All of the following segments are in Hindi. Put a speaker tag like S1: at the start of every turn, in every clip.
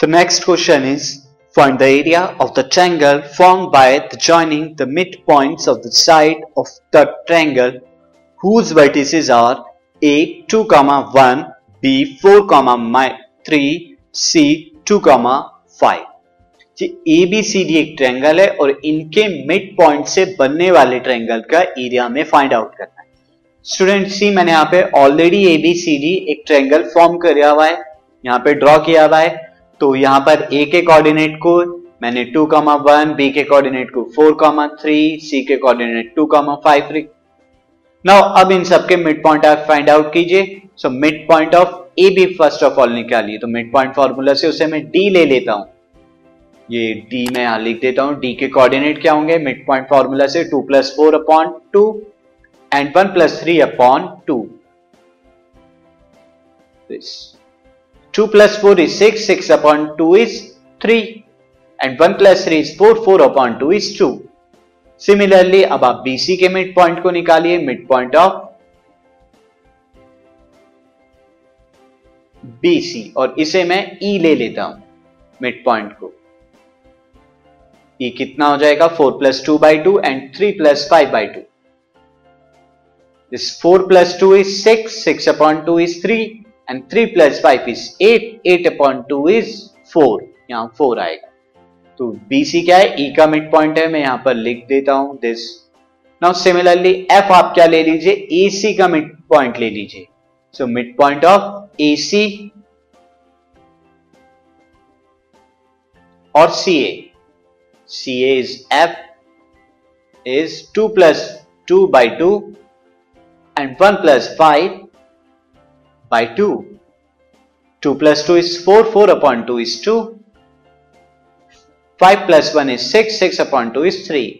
S1: The next question is find the area of the triangle formed by the joining the midpoints of the side of the triangle whose vertices are a 2 comma 1 b 4 comma 3 c 2 comma 5 जी ए बी सी डी एक ट्रायंगल है और इनके मिड पॉइंट से बनने वाले ट्रायंगल का एरिया में फाइंड आउट करना है स्टूडेंट सी मैंने यहाँ पे already A B C D एक ट्रायंगल फॉर्म किया हुआ है यहाँ पे ड्रॉ किया हुआ है तो यहाँ पर ए के कोऑर्डिनेट को मैंने टू कॉमा वन बी के कोऑर्डिनेट को फोर कॉमा थ्री सी के coordinate two comma five now अब इन सबके मिड पॉइंट आप फाइंड आउट कीजिए। So mid point of A B first of all निकालिए। तो मिड पॉइंट फॉर्मूला से उसे मैं डी ले लेता हूँ। ये डी मैं यहाँ लिख देता हूँ। डी के कोऑर्डिनेट क्या होंगे? मिड पॉइंट फॉर्मूला से two plus four upon two and one plus three upon two 2 plus 4 is 6, 6 upon 2 is 3 and 1 plus 3 is 4, 4 upon 2 is 2. Similarly अब आप BC के मिड पॉइंट को निकालिए मिड पॉइंट ऑफ़ BC और इसे मैं E ले लेता हूँ मिड पॉइंट को। E कितना हो जाएगा? 4 plus two by two and 3 plus five by two this 4 plus two is 6 6 upon two is 3 and 3 plus 5 is 8 8 upon 2 is 4 यहाँ फोर आएगा। तो BC क्या है? E का मिड पॉइंट है। मैं यहाँ पर लिख देता हूँ दिस नाउ सिमिलरली F आप क्या ले लीजिए? AC का मिड पॉइंट ले लीजिए। So mid point of AC और C CA CA is F is 2 plus 2 by 2 and 1 plus 5 by 2. 2 plus 2 is 4, 4 upon 2 is 2. 5 plus 1 is 6, 6 upon 2 is 3.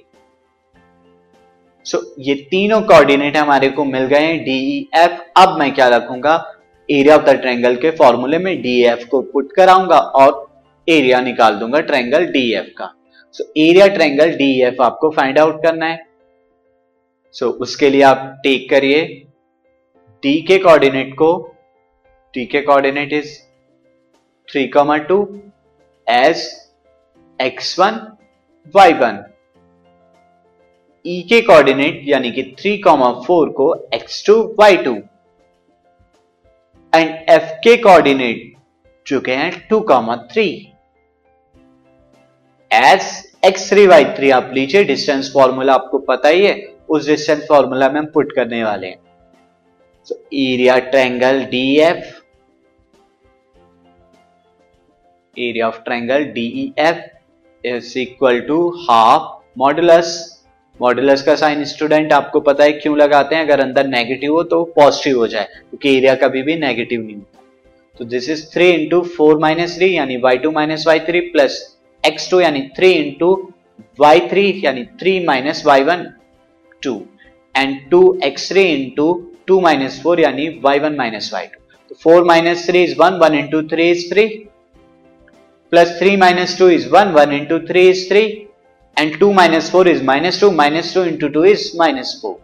S1: So so, ये तीनों कोऑर्डिनेट हमारे को मिल गए हैं डी ई एफ़ अब मैं क्या रखूँगा एरिया ऑफ़ द ट्रायंगल के फॉर्मूले में डी एफ़ को पुट कराऊँगा और एरिया निकाल दूँगा ट्रायंगल डी एफ़ का so area triangle D F आपको फाइंड आउट करना है सो so, उसके लिए आप टेक करिए डी के कोऑर्डिनेट को t के coordinate is three comma two as X one Y one E के कोऑर्डिनेट यानी कि थ्री कॉमा फोर को X two Y two and F के कोऑर्डिनेट चुके हैं two comma three as X three Y three आप लीजिए डिस्टेंस फॉर्मूला आपको पता ही है, उस डिस्टेंस फॉर्मूला में हम पुट करने वाले हैं। Area triangle D F area of triangle DEF is equal to half modulus. Modulus का साइन स्टूडेंट आपको पता है क्यों लगाते हैं? अगर अंदर नेगेटिव हो तो पॉजिटिव हो जाए, क्योंकि एरिया कभी भी नेगेटिव नहीं होता। तो this is three into four minus three यानी Y two minus Y three plus X two यानी थ्री इंटू वाई थ्री यानी three minus Y one two and two X three into two minus four यानी Y one minus Y two four minus three is one one into three is three plus 3 minus 2 is 1, 1 into 3 is 3 and 2 minus 4 is minus 2, minus 2 into 2 is minus 4.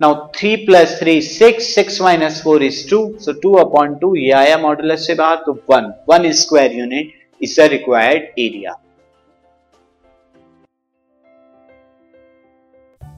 S1: Now 3 plus 3 is 6, 6 minus 4 is 2, so 2 upon 2 ये आया मॉडुलस से बाहर तो 1, 1 square unit is the required area.